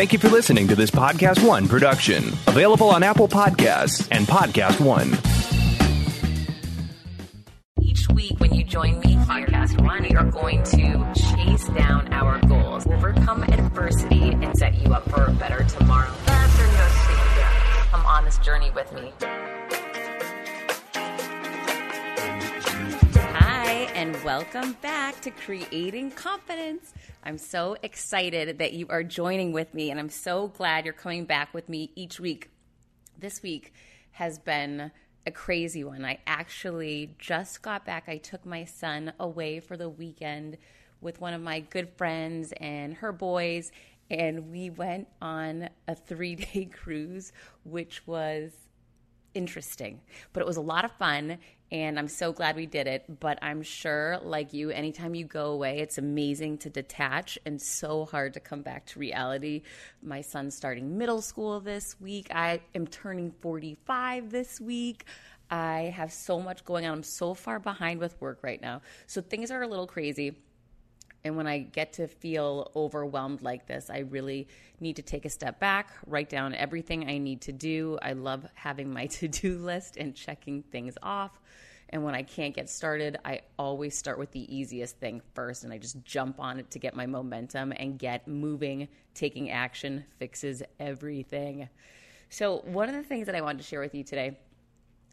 Thank you for listening to this Podcast One production, available on Apple Podcasts and Podcast One. Each week, when you join me, Podcast One, we are going to chase down our goals, overcome adversity, and set you up for a better tomorrow. Come on this journey with me. And welcome back to Creating Confidence. I'm so excited that you are joining with me, and I'm so glad you're coming back with me each week. This week has been a crazy one. I actually just got back. I took my son away for the weekend with one of my good friends and her boys, and we went on a three day cruise, which was interesting, but it was a lot of fun. And I'm so glad we did it. But I'm sure, like you, anytime you go away, it's amazing to detach and so hard to come back to reality. My son's starting middle school this week. I am turning 45 this week. I have so much going on. I'm so far behind with work right now. So things are a little crazy. And when I get to feel overwhelmed like this, I really need to take a step back, write down everything I need to do. I love having my to do list and checking things off. And when I can't get started, I always start with the easiest thing first and I just jump on it to get my momentum and get moving. Taking action fixes everything. So, one of the things that I wanted to share with you today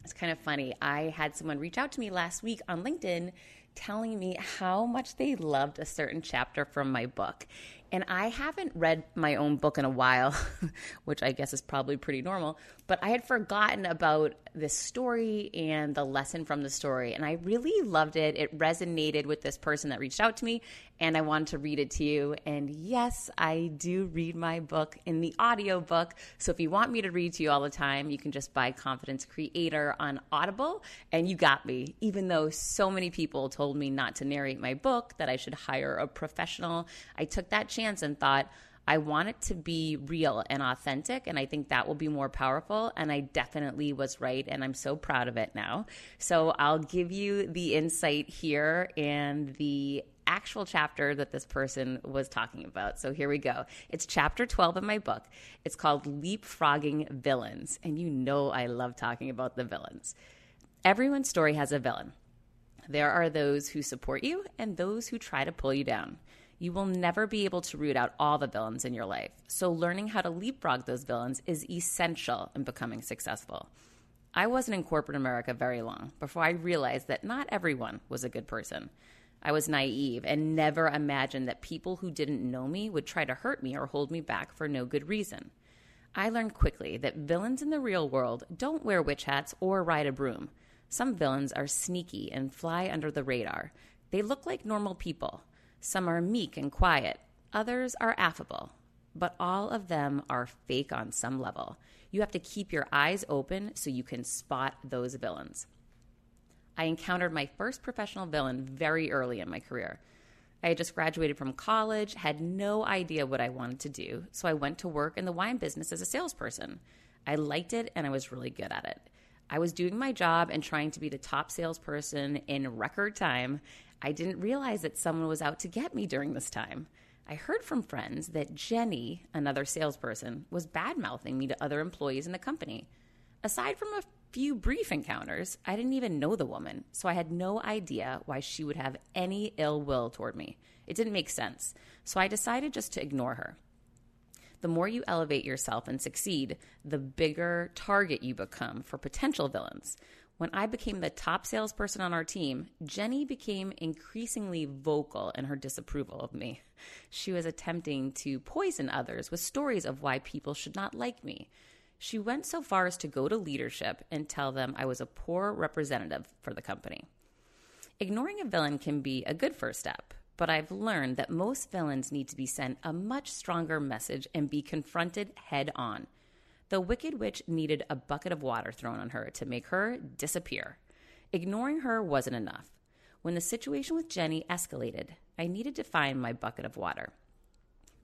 is kind of funny. I had someone reach out to me last week on LinkedIn telling me how much they loved a certain chapter from my book. And I haven't read my own book in a while, which I guess is probably pretty normal, but I had forgotten about this story and the lesson from the story. And I really loved it. It resonated with this person that reached out to me, and I wanted to read it to you. And yes, I do read my book in the audiobook. So if you want me to read to you all the time, you can just buy Confidence Creator on Audible, and you got me. Even though so many people told me not to narrate my book, that I should hire a professional, I took that chance and thought, I want it to be real and authentic, and I think that will be more powerful. And I definitely was right, and I'm so proud of it now. So I'll give you the insight here and the actual chapter that this person was talking about. So here we go. It's chapter 12 in my book. It's called Leapfrogging Villains. And you know I love talking about the villains. Everyone's story has a villain. There are those who support you and those who try to pull you down. You will never be able to root out all the villains in your life. So, learning how to leapfrog those villains is essential in becoming successful. I wasn't in corporate America very long before I realized that not everyone was a good person. I was naive and never imagined that people who didn't know me would try to hurt me or hold me back for no good reason. I learned quickly that villains in the real world don't wear witch hats or ride a broom. Some villains are sneaky and fly under the radar. They look like normal people. Some are meek and quiet, others are affable, but all of them are fake on some level. You have to keep your eyes open so you can spot those villains. I encountered my first professional villain very early in my career. I had just graduated from college, had no idea what I wanted to do, so I went to work in the wine business as a salesperson. I liked it and I was really good at it. I was doing my job and trying to be the top salesperson in record time, I didn't realize that someone was out to get me during this time. I heard from friends that Jenny, another salesperson, was bad mouthing me to other employees in the company. Aside from a few brief encounters, I didn't even know the woman, so I had no idea why she would have any ill will toward me. It didn't make sense, so I decided just to ignore her. The more you elevate yourself and succeed, the bigger target you become for potential villains. When I became the top salesperson on our team, Jenny became increasingly vocal in her disapproval of me. She was attempting to poison others with stories of why people should not like me. She went so far as to go to leadership and tell them I was a poor representative for the company. Ignoring a villain can be a good first step, but I've learned that most villains need to be sent a much stronger message and be confronted head on. The Wicked Witch needed a bucket of water thrown on her to make her disappear. Ignoring her wasn't enough. When the situation with Jenny escalated, I needed to find my bucket of water.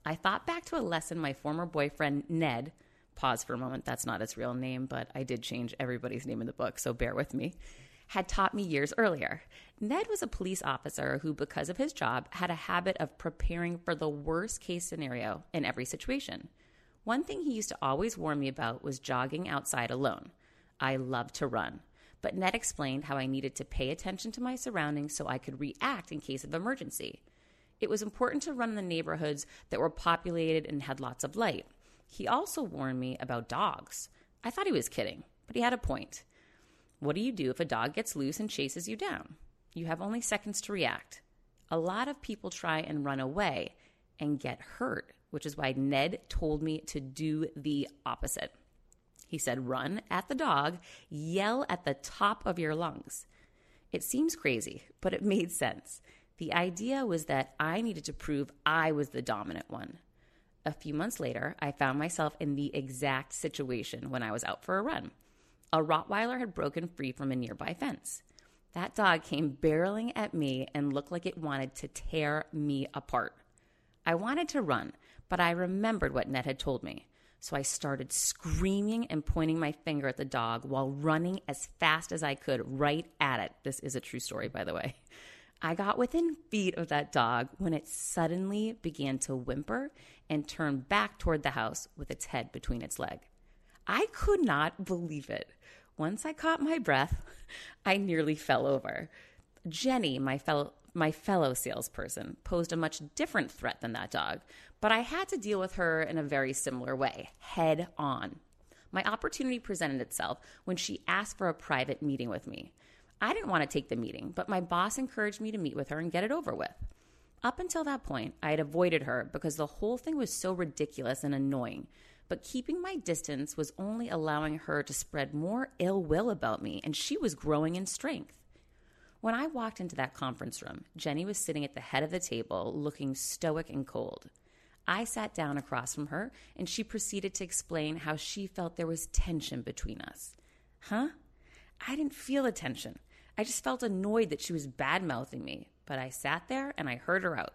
I thought back to a lesson my former boyfriend, Ned, pause for a moment, that's not his real name, but I did change everybody's name in the book, so bear with me, had taught me years earlier. Ned was a police officer who, because of his job, had a habit of preparing for the worst case scenario in every situation. One thing he used to always warn me about was jogging outside alone. I love to run, but Ned explained how I needed to pay attention to my surroundings so I could react in case of emergency. It was important to run in the neighborhoods that were populated and had lots of light. He also warned me about dogs. I thought he was kidding, but he had a point. What do you do if a dog gets loose and chases you down? You have only seconds to react. A lot of people try and run away and get hurt, which is why Ned told me to do the opposite. He said, run at the dog, yell at the top of your lungs. It seems crazy, but it made sense. The idea was that I needed to prove I was the dominant one. A few months later, I found myself in the exact situation when I was out for a run. A Rottweiler had broken free from a nearby fence. That dog came barreling at me and looked like it wanted to tear me apart. I wanted to run, but I remembered what Ned had told me. So I started screaming and pointing my finger at the dog while running as fast as I could right at it. This is a true story, by the way. I got within feet of that dog when it suddenly began to whimper and turn back toward the house with its head between its legs. I could not believe it. Once I caught my breath, I nearly fell over. Jenny, my fellow my fellow salesperson, posed a much different threat than that dog, but I had to deal with her in a very similar way, head on. My opportunity presented itself when she asked for a private meeting with me. I didn't want to take the meeting, but my boss encouraged me to meet with her and get it over with. Up until that point, I had avoided her because the whole thing was so ridiculous and annoying but keeping my distance was only allowing her to spread more ill will about me, and she was growing in strength. When I walked into that conference room, Jenny was sitting at the head of the table, looking stoic and cold. I sat down across from her, and she proceeded to explain how she felt there was tension between us. Huh? I didn't feel a tension. I just felt annoyed that she was bad mouthing me, but I sat there and I heard her out.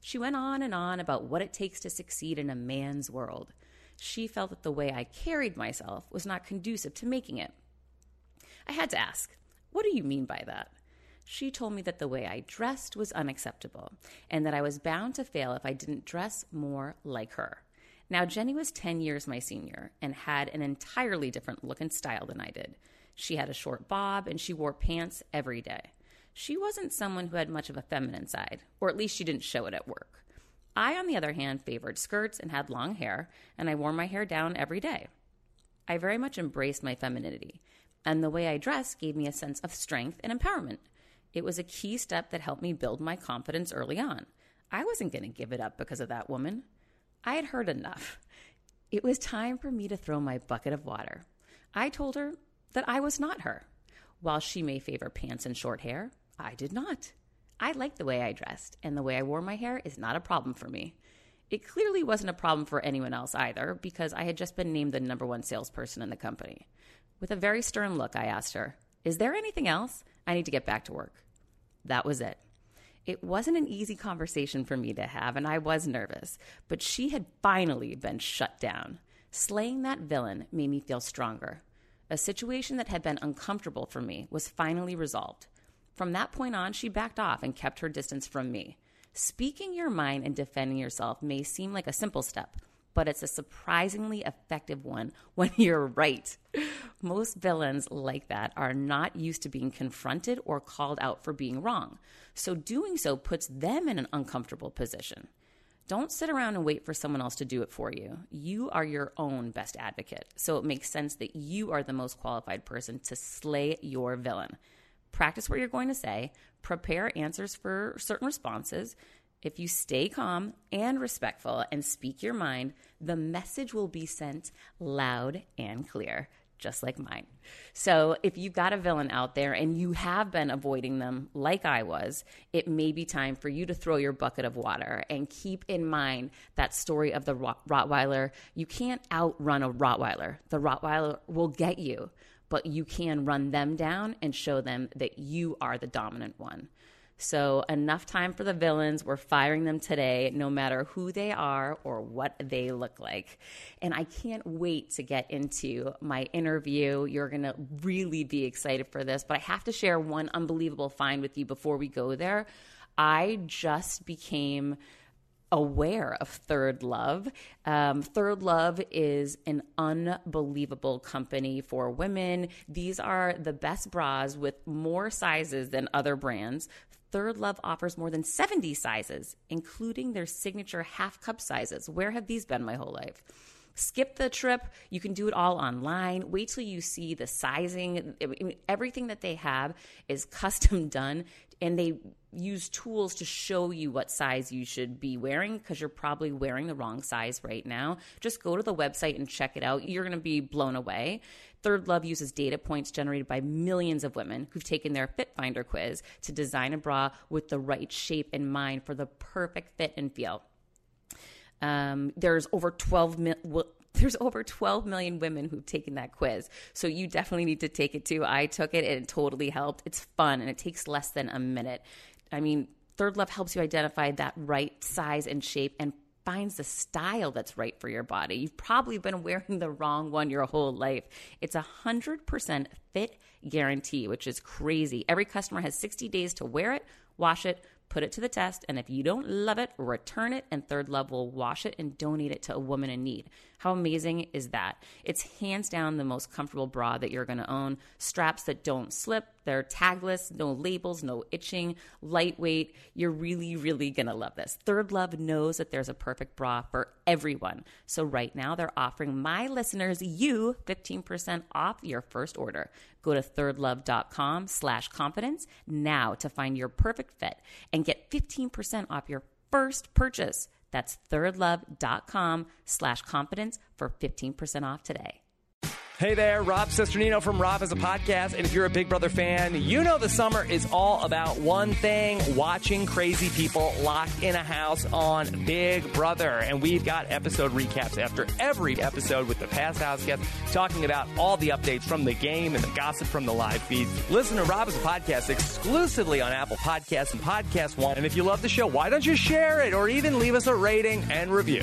She went on and on about what it takes to succeed in a man's world she felt that the way I carried myself was not conducive to making it. I had to ask, What do you mean by that? She told me that the way I dressed was unacceptable and that I was bound to fail if I didn't dress more like her. Now, Jenny was 10 years my senior and had an entirely different look and style than I did. She had a short bob and she wore pants every day. She wasn't someone who had much of a feminine side, or at least she didn't show it at work. I, on the other hand, favored skirts and had long hair, and I wore my hair down every day. I very much embraced my femininity, and the way I dressed gave me a sense of strength and empowerment. It was a key step that helped me build my confidence early on. I wasn't going to give it up because of that woman. I had heard enough. It was time for me to throw my bucket of water. I told her that I was not her. While she may favor pants and short hair, I did not. I like the way I dressed, and the way I wore my hair is not a problem for me. It clearly wasn't a problem for anyone else either, because I had just been named the number one salesperson in the company. With a very stern look, I asked her, Is there anything else? I need to get back to work. That was it. It wasn't an easy conversation for me to have, and I was nervous, but she had finally been shut down. Slaying that villain made me feel stronger. A situation that had been uncomfortable for me was finally resolved. From that point on, she backed off and kept her distance from me. Speaking your mind and defending yourself may seem like a simple step, but it's a surprisingly effective one when you're right. Most villains like that are not used to being confronted or called out for being wrong, so doing so puts them in an uncomfortable position. Don't sit around and wait for someone else to do it for you. You are your own best advocate, so it makes sense that you are the most qualified person to slay your villain practice what you're going to say, prepare answers for certain responses. If you stay calm and respectful and speak your mind, the message will be sent loud and clear, just like mine. So, if you've got a villain out there and you have been avoiding them like I was, it may be time for you to throw your bucket of water and keep in mind that story of the Rottweiler. You can't outrun a Rottweiler, the Rottweiler will get you but you can run them down and show them that you are the dominant one. So, enough time for the villains. We're firing them today, no matter who they are or what they look like. And I can't wait to get into my interview. You're going to really be excited for this, but I have to share one unbelievable find with you before we go there. I just became aware of Third Love. Um, Third Love is an unbelievable company for women. These are the best bras with more sizes than other brands. Third Love offers more than 70 sizes, including their signature half cup sizes. Where have these been my whole life? Skip the trip. You can do it all online. Wait till you see the sizing. Everything that they have is custom done, and they use tools to show you what size you should be wearing because you're probably wearing the wrong size right now. Just go to the website and check it out. You're going to be blown away. Third Love uses data points generated by millions of women who've taken their Fit Finder quiz to design a bra with the right shape in mind for the perfect fit and feel. Um, there's over 12 mil- there's over 12 million women who've taken that quiz. So you definitely need to take it too. I took it and it totally helped. It's fun and it takes less than a minute. I mean, Third Love helps you identify that right size and shape and finds the style that's right for your body. You've probably been wearing the wrong one your whole life. It's a 100% fit guarantee, which is crazy. Every customer has 60 days to wear it, wash it, put it to the test, and if you don't love it, return it, and Third Love will wash it and donate it to a woman in need. How amazing is that? It's hands down the most comfortable bra that you're gonna own. Straps that don't slip, they're tagless, no labels, no itching, lightweight. You're really, really gonna love this. Third Love knows that there's a perfect bra for everyone. So right now they're offering my listeners, you, 15% off your first order. Go to thirdlove.com slash confidence now to find your perfect fit and get 15% off your first purchase. That's thirdlove.com slash confidence for 15% off today. Hey there, Rob Cesternino from Rob Has a Podcast. And if you're a Big Brother fan, you know the summer is all about one thing watching crazy people locked in a house on Big Brother. And we've got episode recaps after every episode with the past house guests talking about all the updates from the game and the gossip from the live feeds. Listen to Rob Has a Podcast exclusively on Apple Podcasts and Podcast One. And if you love the show, why don't you share it or even leave us a rating and review?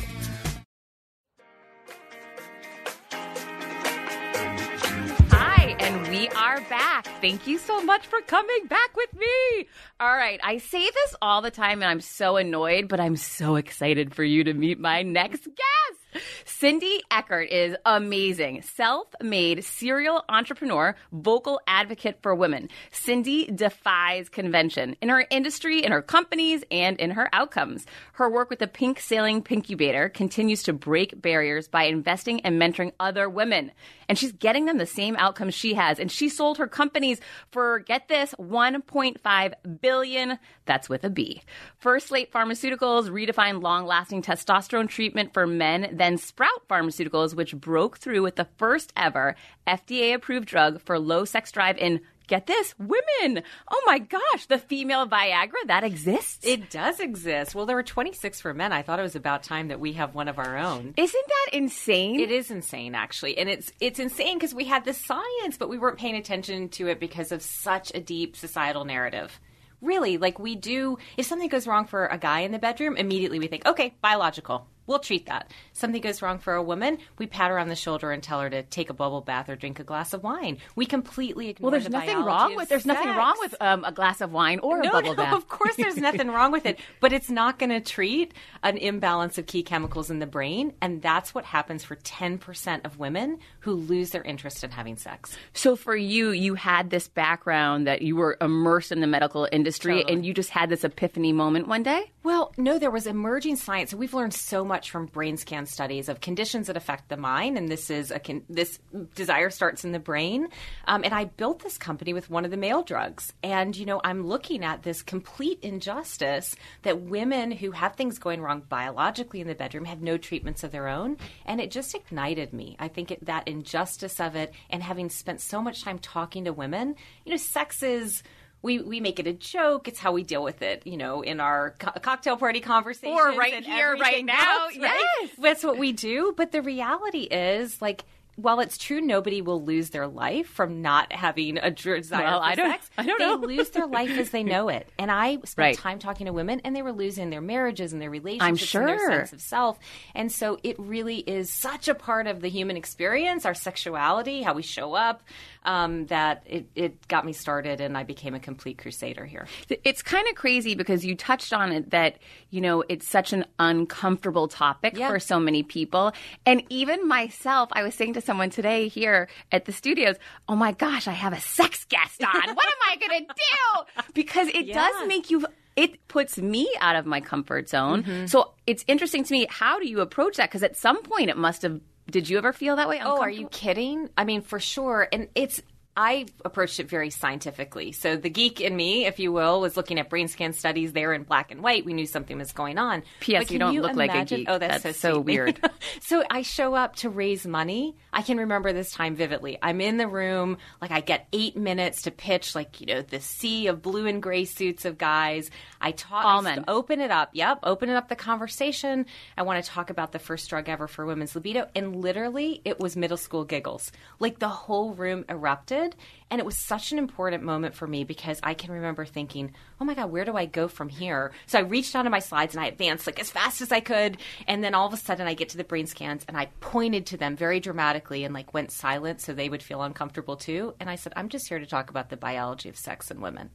Thank you so much for coming back with me. All right, I say this all the time and I'm so annoyed, but I'm so excited for you to meet my next guest. Cindy Eckert is amazing. Self made serial entrepreneur, vocal advocate for women. Cindy defies convention in her industry, in her companies, and in her outcomes. Her work with the Pink Ceiling Pinkubator continues to break barriers by investing and mentoring other women. And she's getting them the same outcomes she has. And she sold her companies for, get this, 1.5 billion. That's with a B. First Slate Pharmaceuticals redefined long lasting testosterone treatment for men, then Sprout Pharmaceuticals, which broke through with the first ever FDA approved drug for low sex drive in get this, women. Oh my gosh, the female Viagra that exists. It does exist. Well, there were 26 for men. I thought it was about time that we have one of our own. Isn't that insane? It is insane, actually, and it's it's insane because we had the science, but we weren't paying attention to it because of such a deep societal narrative. Really, like we do. If something goes wrong for a guy in the bedroom, immediately we think, okay, biological. We'll treat that. Something goes wrong for a woman, we pat her on the shoulder and tell her to take a bubble bath or drink a glass of wine. We completely ignore well, there's the nothing wrong with there's nothing wrong with um, a glass of wine or no, a bubble no, bath. Of course, there's nothing wrong with it, but it's not going to treat an imbalance of key chemicals in the brain, and that's what happens for 10% of women who lose their interest in having sex. So for you, you had this background that you were immersed in the medical industry, Totally. and you just had this epiphany moment one day. Well, no, there was emerging science. So we've learned so much from brain scan studies of conditions that affect the mind, and this is a con- this desire starts in the brain. Um, and I built this company with one of the male drugs, and you know I'm looking at this complete injustice that women who have things going wrong biologically in the bedroom have no treatments of their own, and it just ignited me. I think it, that injustice of it, and having spent so much time talking to women, you know, sex is we, we make it a joke. It's how we deal with it, you know, in our co- cocktail party conversations. Or right and here, right now. else, right? Yes. That's what we do. But the reality is, like, while it's true nobody will lose their life from not having a desire well, for I don't, sex, I don't they know. lose their life as they know it. And I spent Right. time talking to women, and they were losing their marriages and their relationships and their sense of self. And so it really is such a part of the human experience, our sexuality, how we show up, um, that it, it got me started, and I became a complete crusader here. It's kind of crazy because you touched on it that, you know, it's such an uncomfortable topic Yeah. for so many people. And even myself, I was saying to someone today here at the studios, oh my gosh, I have a sex guest on. what am I going to do? Because it Yeah. does make you. It puts me out of my comfort zone. Mm-hmm. So it's interesting to me. How do you approach that? Because at some point it must have. Did you ever feel that way? Oh, are you kidding? I mean, for sure. And it's I approached it very scientifically. So the geek in me, if you will, was looking at brain scan studies there in black and white. We knew something was going on. P.S. You don't look like a imagine- geek. Oh, that's, That's so, so weird. so I show up to raise money. I can remember this time vividly. I'm in the room, like I get eight minutes to pitch, like you know, the sea of blue and gray suits of guys. I talk. All men. open it up. Yep, open it up the conversation. I want to talk about the first drug ever for women's libido, and literally, it was middle school giggles. Like the whole room erupted, and it was such an important moment for me because I can remember thinking, "Oh my god, where do I go from here?" So I reached down to my slides and I advanced like as fast as I could, and then all of a sudden, I get to the brain scans and I pointed to them very dramatically and like went silent so they would feel uncomfortable too. And I said, "I'm just here to talk about the biology of sex and women."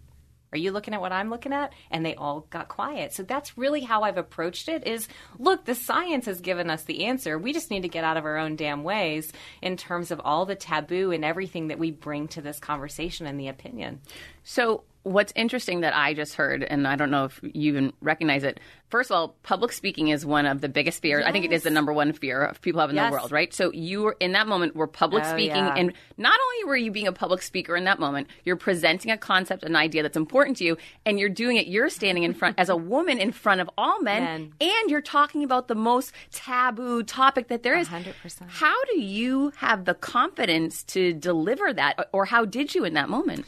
Are you looking at what I'm looking at? And they all got quiet. So that's really how I've approached it is look, the science has given us the answer. We just need to get out of our own damn ways in terms of all the taboo and everything that we bring to this conversation and the opinion. So, what's interesting that I just heard, and I don't know if you even recognize it. First of all, public speaking is one of the biggest fears. I think it is the number one fear of people have in Yes. the world, right? So, you were in that moment were public Oh, speaking, yeah. and not only were you being a public speaker in that moment, you're presenting a concept, an idea that's important to you, and you're doing it. You're standing in front as a woman in front of all men, Men. and you're talking about the most taboo topic that there is. 100%. How do you have the confidence to deliver that, or how did you in that moment?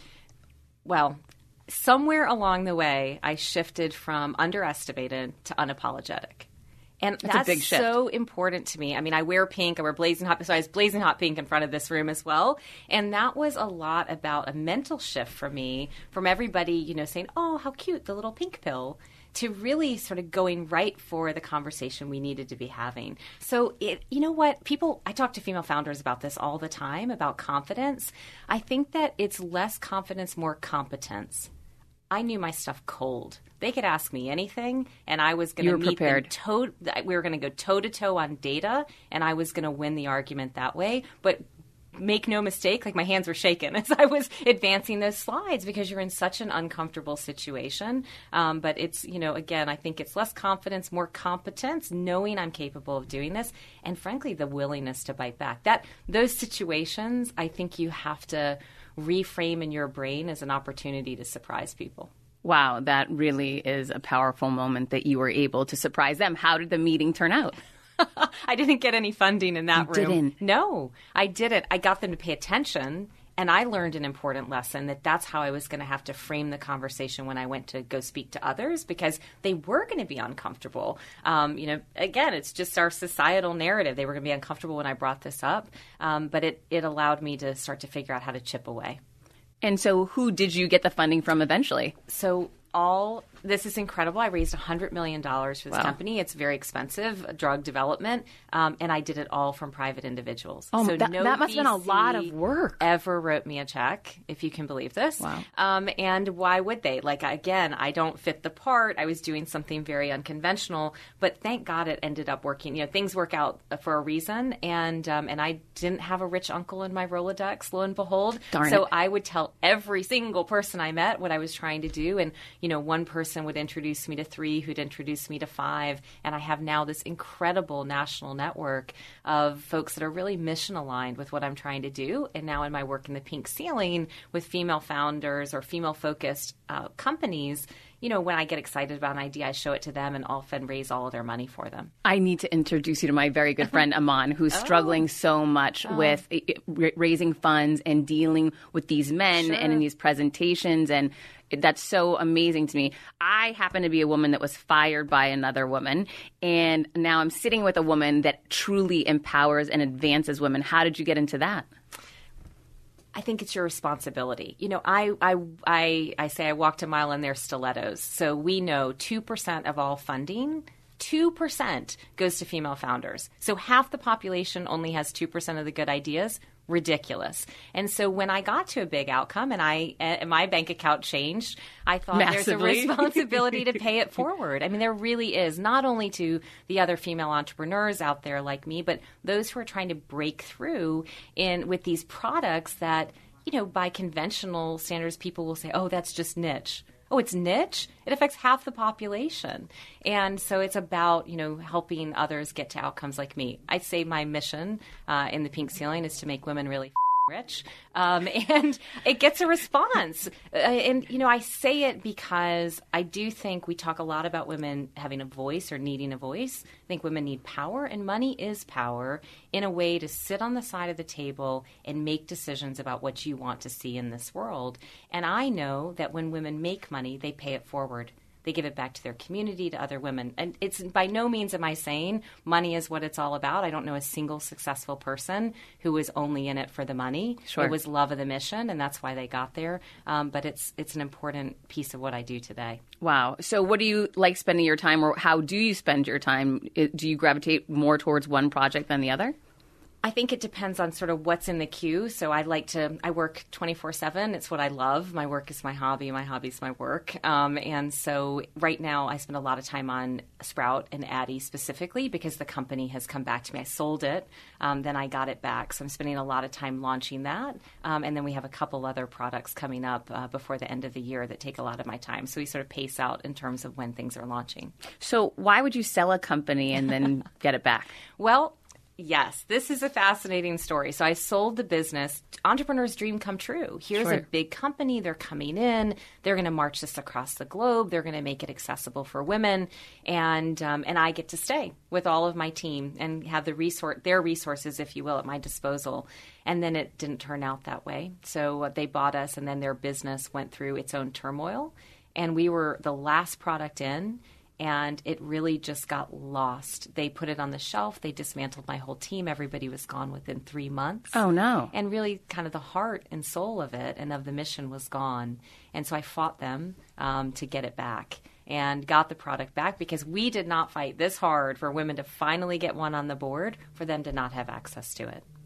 Well, somewhere along the way, I shifted from underestimated to unapologetic. And that's, a big shift. so important to me. I mean, I wear pink. I wear blazing hot. So I was blazing hot pink in front of this room as well. And that was a lot about a mental shift for me from everybody, you know, saying, oh, how cute, the little pink pill, to really sort of going right for the conversation we needed to be having. So it, you know what, people, I talk to female founders about this all the time about confidence. I think that it's less confidence, more competence. I knew my stuff cold. They could ask me anything, and I was going to meet them prepared. toe. We were going to go toe to toe on data, and I was going to win the argument that way. But make no mistake, like my hands were shaking as I was advancing those slides because you're in such an uncomfortable situation. Um, but it's, you know, again, I think it's less confidence, more competence, knowing I'm capable of doing this, and frankly, the willingness to bite back. That those situations, I think you have to reframe in your brain as an opportunity to surprise people. Wow, that really is a powerful moment that you were able to surprise them. How did the meeting turn out? I didn't get any funding in that You room. didn't? No, I didn't. I got them to pay attention, and I learned an important lesson that that's how I was going to have to frame the conversation when I went to go speak to others because they were going to be uncomfortable. Um, you know, again, it's just our societal narrative. They were going to be uncomfortable when I brought this up, um, but it it allowed me to start to figure out how to chip away. And so, who did you get the funding from eventually? So all this is incredible. I raised $100 million for this Wow. company. It's very expensive, drug development, um, and I did it all from private individuals. Oh, so that- no that must have been a lot of work. Ever wrote me a check, if you can believe this. Wow. Um, and why would they? Like, again, I don't fit the part. I was doing something very unconventional, but thank God it ended up working. You know, things work out for a reason, and um, and I didn't have a rich uncle in my Rolodex, lo and behold. Darn so it. I would tell every single person I met what I was trying to do. And, you know, one person would introduce me to three, who'd introduce me to five. And I have now this incredible national network of folks that are really mission aligned with what I'm trying to do. And now in my work in the pink ceiling with female founders or female focused uh, companies, you know, when I get excited about an idea, I show it to them and often raise all of their money for them. I need to introduce you to my very good friend Aman, who's Oh. struggling so much with uh, raising funds and dealing with these men and in these presentations and that's so amazing to me. I happen to be a woman that was fired by another woman, and now I'm sitting with a woman that truly empowers and advances women. How did you get into that? I think it's your responsibility. You know, I I I, I say I walked a mile in their stilettos. So we know two percent of all funding. 2% goes to female founders. So half the population only has 2% of the good ideas. Ridiculous. And so when I got to a big outcome and I and my bank account changed, I thought Massively. there's a responsibility to pay it forward. I mean, there really is, not only to the other female entrepreneurs out there like me, but those who are trying to break through in with these products that, you know, by conventional standards, people will say, oh, that's just niche. Oh, it's niche? It affects half the population. And so it's about, you know, helping others get to outcomes like me. I'd say my mission uh, in the pink ceiling is to make women really rich um, and it gets a response. Uh, and you know i say it because i do think we talk a lot about women having a voice or needing a voice. I think women need power and money is power in a way to sit on the side of the table and make decisions about what you want to see in this world. And i know that when women make money they pay it forward they give it back to their community, to other women. And it's by no means am I saying money is what it's all about. I don't know a single successful person who was only in it for the money. Sure. It was love of the mission, and that's why they got there. Um, but it's it's an important piece of what I do today. Wow. So, what do you like spending your time, or how do you spend your time? Do you gravitate more towards one project than the other? I think it depends on sort of what's in the queue. So I like to, I work 24 7. It's what I love. My work is my hobby. My hobby is my work. Um, and so right now I spend a lot of time on Sprout and Addyi specifically because the company has come back to me. I sold it, um, then I got it back. So I'm spending a lot of time launching that. Um, and then we have a couple other products coming up uh, before the end of the year that take a lot of my time. So we sort of pace out in terms of when things are launching. So, why would you sell a company and then get it back? Well, yes, this is a fascinating story. So I sold the business. Entrepreneur's dream come true. Here's a big company. They're coming in. They're going to march this across the globe. They're going to make it accessible for women, and um, and I get to stay with all of my team and have the resource, their resources, if you will, at my disposal. And then it didn't turn out that way. So uh, they bought us, and then their business went through its own turmoil, and we were the last product in and it really just got lost. They put it on the shelf. They dismantled my whole team. Everybody was gone within three months. Oh, no. And really, kind of the heart and soul of it and of the mission was gone. And so I fought them um, to get it back and got the product back because we did not fight this hard for women to finally get one on the board for them to not have access to it.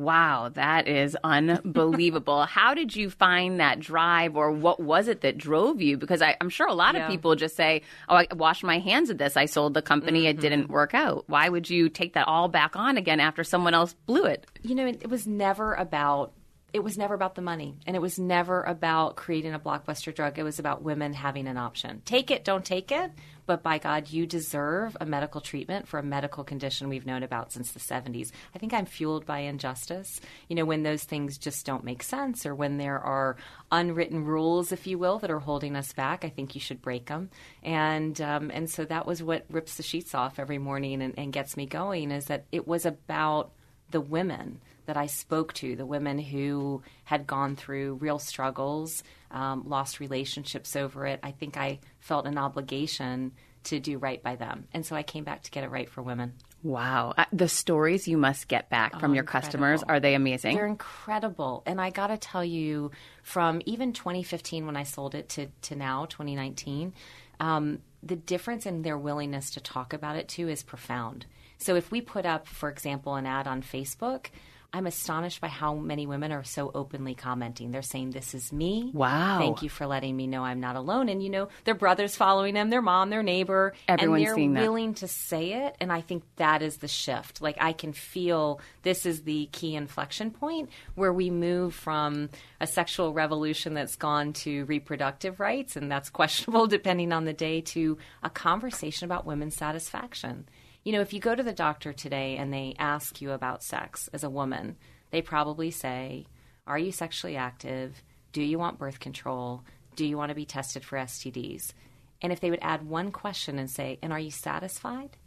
Wow, that is unbelievable. How did you find that drive, or what was it that drove you? Because I, am sure a lot Yeah. of people just say, Oh, I washed my hands of this. I sold the company. It didn't mm-hmm. work out. Why would you take that all back on again after someone else blew it? you know, it, it was never about it was never about the money and it was never about creating a blockbuster drug. It was about women having an option. Take it, don't take it, but by God, you deserve a medical treatment for a medical condition we've known about since the 70s. I think I'm fueled by injustice. You know, when those things just don't make sense or when there are unwritten rules, if you will, that are holding us back, I think you should break them. And um, and so that was what rips the sheets off every morning and, and gets me going is that it was about the women that I spoke to, the women who had gone through real struggles, um, lost relationships over it, I think I felt an obligation to do right by them. And so I came back to get it right for women. Wow. Uh, The stories you must get back from your customers, are they amazing? They're incredible. And I got to tell you, from even 2015 when I sold it to, to now, 2019, um, the difference in their willingness to talk about it too is profound. So if we put up, for example, an ad on Facebook, I'm astonished by how many women are so openly commenting. They're saying, This is me. Wow. Thank you for letting me know I'm not alone. And, you know, their brother's following them, their mom, their neighbor. Everyone's and they're seeing that. willing to say it. And I think that is the shift. Like, I can feel this is the key inflection point where we move from a sexual revolution that's gone to reproductive rights, and that's questionable depending on the day, to a conversation about women's satisfaction. You know, if you go to the doctor today and they ask you about sex as a woman, they probably say, Are you sexually active? Do you want birth control? Do you want to be tested for STDs? And if they would add one question and say, And are you satisfied?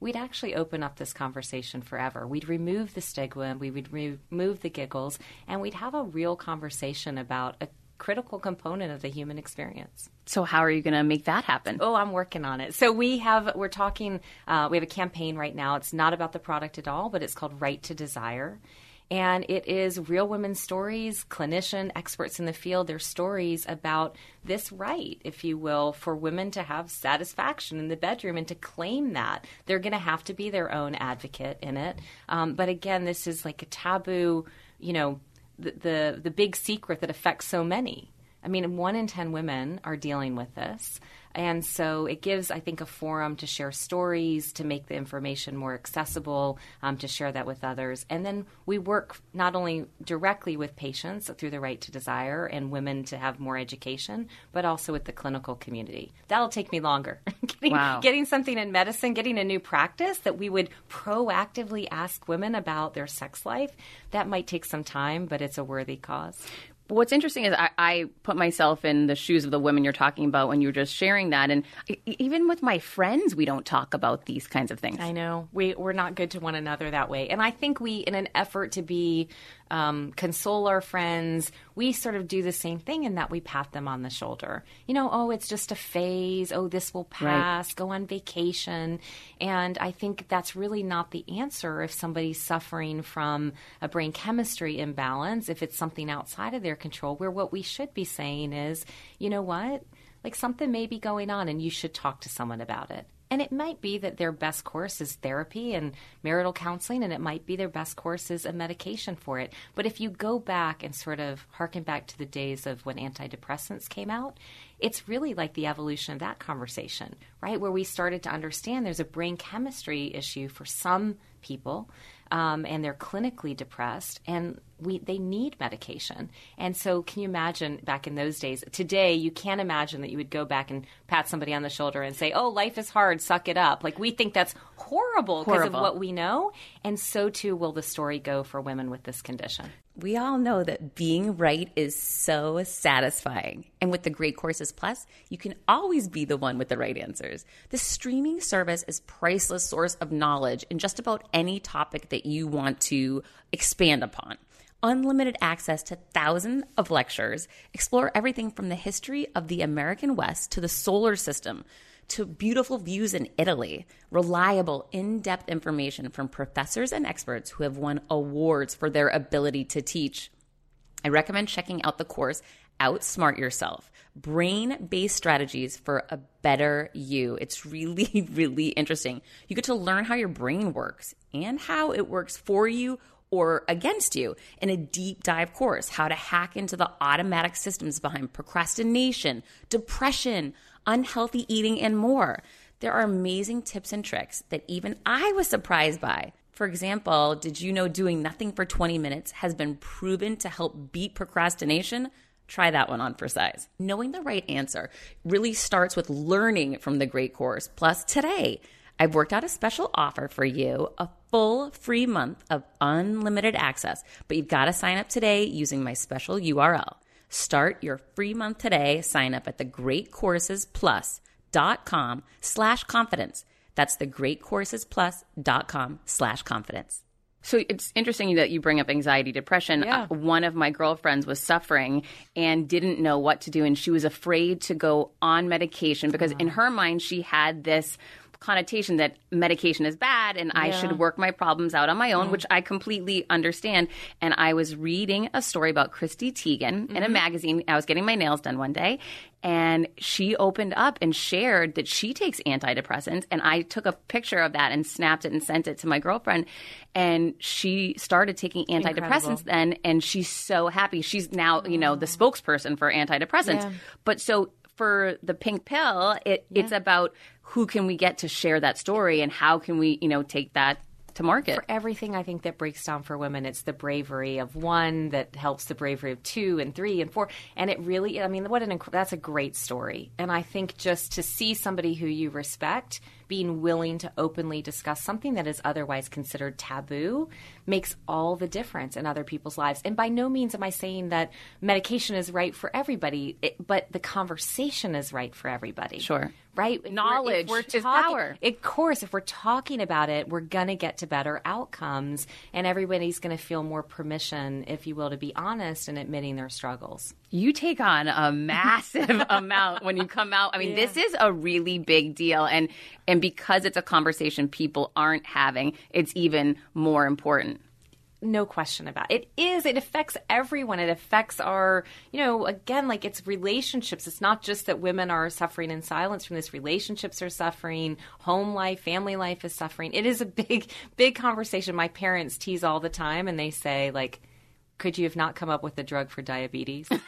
We'd actually open up this conversation forever. We'd remove the stigma, we would re- remove the giggles, and we'd have a real conversation about a critical component of the human experience. so, how are you going to make that happen? Oh, I'm working on it. So we have we're talking. Uh, we have a campaign right now. It's not about the product at all, but it's called Right to Desire, and it is real women's stories, clinician experts in the field. Their stories about this right, if you will, for women to have satisfaction in the bedroom and to claim that they're going to have to be their own advocate in it. Um, but again, this is like a taboo. You know, the, the big secret that affects so many. I mean, one in 10 women are dealing with this. And so it gives, I think, a forum to share stories, to make the information more accessible, um, to share that with others. And then we work not only directly with patients through the right to desire and women to have more education, but also with the clinical community. That'll take me longer. getting, Wow. getting something in medicine, getting a new practice that we would proactively ask women about their sex life, that might take some time, but it's a worthy cause. What's interesting is I, I put myself in the shoes of the women you're talking about when you were just sharing that. And even with my friends, we don't talk about these kinds of things. I know we we're not good to one another that way, and I think we, in an effort to be um, console our friends, we sort of do the same thing in that we pat them on the shoulder. You know, oh, it's just a phase. Oh, this will pass. Right. Go on vacation. And I think that's really not the answer if somebody's suffering from a brain chemistry imbalance, if it's something outside of their control, where what we should be saying is, you know what? Like something may be going on and you should talk to someone about it. And it might be that their best course is therapy and marital counseling, and it might be their best course is a medication for it. But if you go back and sort of harken back to the days of when antidepressants came out, it's really like the evolution of that conversation, right? Where we started to understand there's a brain chemistry issue for some people um, and they're clinically depressed and we they need medication. And so can you imagine back in those days? Today you can't imagine that you would go back and pat somebody on the shoulder and say, "Oh, life is hard, suck it up." Like we think that's horrible because of what we know, and so too will the story go for women with this condition. We all know that being right is so satisfying. And with the Great Courses Plus, you can always be the one with the right answers. The streaming service is priceless source of knowledge in just about any topic that you want to expand upon. Unlimited access to thousands of lectures, explore everything from the history of the American West to the solar system to beautiful views in Italy, reliable, in depth information from professors and experts who have won awards for their ability to teach. I recommend checking out the course Outsmart Yourself Brain Based Strategies for a Better You. It's really, really interesting. You get to learn how your brain works and how it works for you or against you in a deep dive course how to hack into the automatic systems behind procrastination, depression, unhealthy eating, and more. There are amazing tips and tricks that even I was surprised by. For example, did you know doing nothing for 20 minutes has been proven to help beat procrastination? Try that one on for size. Knowing the right answer really starts with learning from the great course. Plus, today, I've worked out a special offer for you a full free month of unlimited access, but you've got to sign up today using my special URL. Start your free month today. Sign up at thegreatcoursesplus.com slash confidence. That's thegreatcoursesplus.com slash confidence. So it's interesting that you bring up anxiety, depression. Yeah. Uh, one of my girlfriends was suffering and didn't know what to do, and she was afraid to go on medication because, in her mind, she had this connotation that medication is bad and yeah. I should work my problems out on my own, mm which I completely understand. And I was reading a story about Chrissy Teigen mm-hmm. in a mm-hmm. magazine. I was getting my nails done one day and she opened up and shared that she takes antidepressants and i took a picture of that and snapped it and sent it to my girlfriend and she started taking antidepressants Incredible. then and she's so happy she's now you know the spokesperson for antidepressants yeah. but so for the pink pill it, yeah. it's about who can we get to share that story and how can we, you know, take that to market. For everything I think that breaks down for women, it's the bravery of one that helps the bravery of two and three and four. And it really, I mean, what an that's a great story. And I think just to see somebody who you respect being willing to openly discuss something that is otherwise considered taboo makes all the difference in other people's lives. And by no means am I saying that medication is right for everybody, it, but the conversation is right for everybody. Sure. Right? Knowledge we're, we're talking, is power. Of course, if we're talking about it, we're going to get to better outcomes, and everybody's going to feel more permission, if you will, to be honest and admitting their struggles you take on a massive amount when you come out. I mean, yeah. this is a really big deal and and because it's a conversation people aren't having, it's even more important. No question about it. It is. It affects everyone. It affects our, you know, again, like it's relationships. It's not just that women are suffering in silence from this. Relationships are suffering. Home life, family life is suffering. It is a big, big conversation. My parents tease all the time and they say, like, could you have not come up with a drug for diabetes? could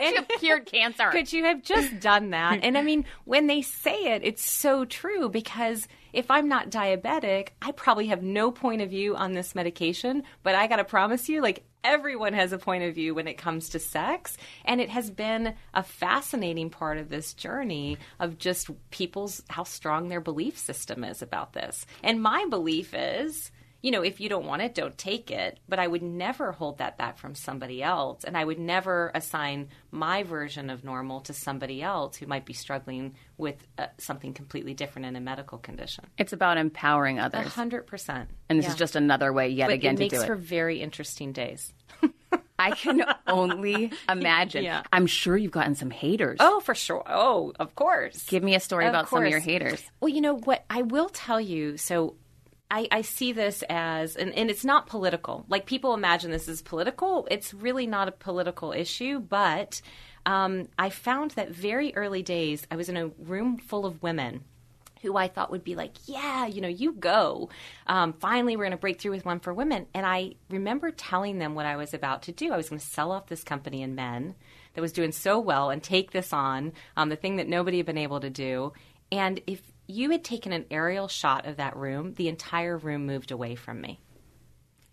you have cured cancer? Could you have just done that? And I mean, when they say it, it's so true because if I'm not diabetic, I probably have no point of view on this medication, but I got to promise you, like, everyone has a point of view when it comes to sex. And it has been a fascinating part of this journey of just people's, how strong their belief system is about this. And my belief is, you know, if you don't want it, don't take it. But I would never hold that back from somebody else. And I would never assign my version of normal to somebody else who might be struggling with uh, something completely different in a medical condition. It's about empowering others. 100%. And this yeah. is just another way, yet but again, to do it. makes for very interesting days. I can only imagine. Yeah. I'm sure you've gotten some haters. Oh, for sure. Oh, of course. Give me a story Of about some of your haters. Well, you know what? I will tell you. So I, I see this as, and, and it's not political. Like people imagine this is political. It's really not a political issue, but um, I found that very early days, I was in a room full of women who I thought would be like, yeah, you know, you go. Um, finally, we're going to break through with one for women. And I remember telling them what I was about to do. I was going to sell off this company in men that was doing so well and take this on, um, the thing that nobody had been able to do. And if you had taken an aerial shot of that room, the entire room moved away from me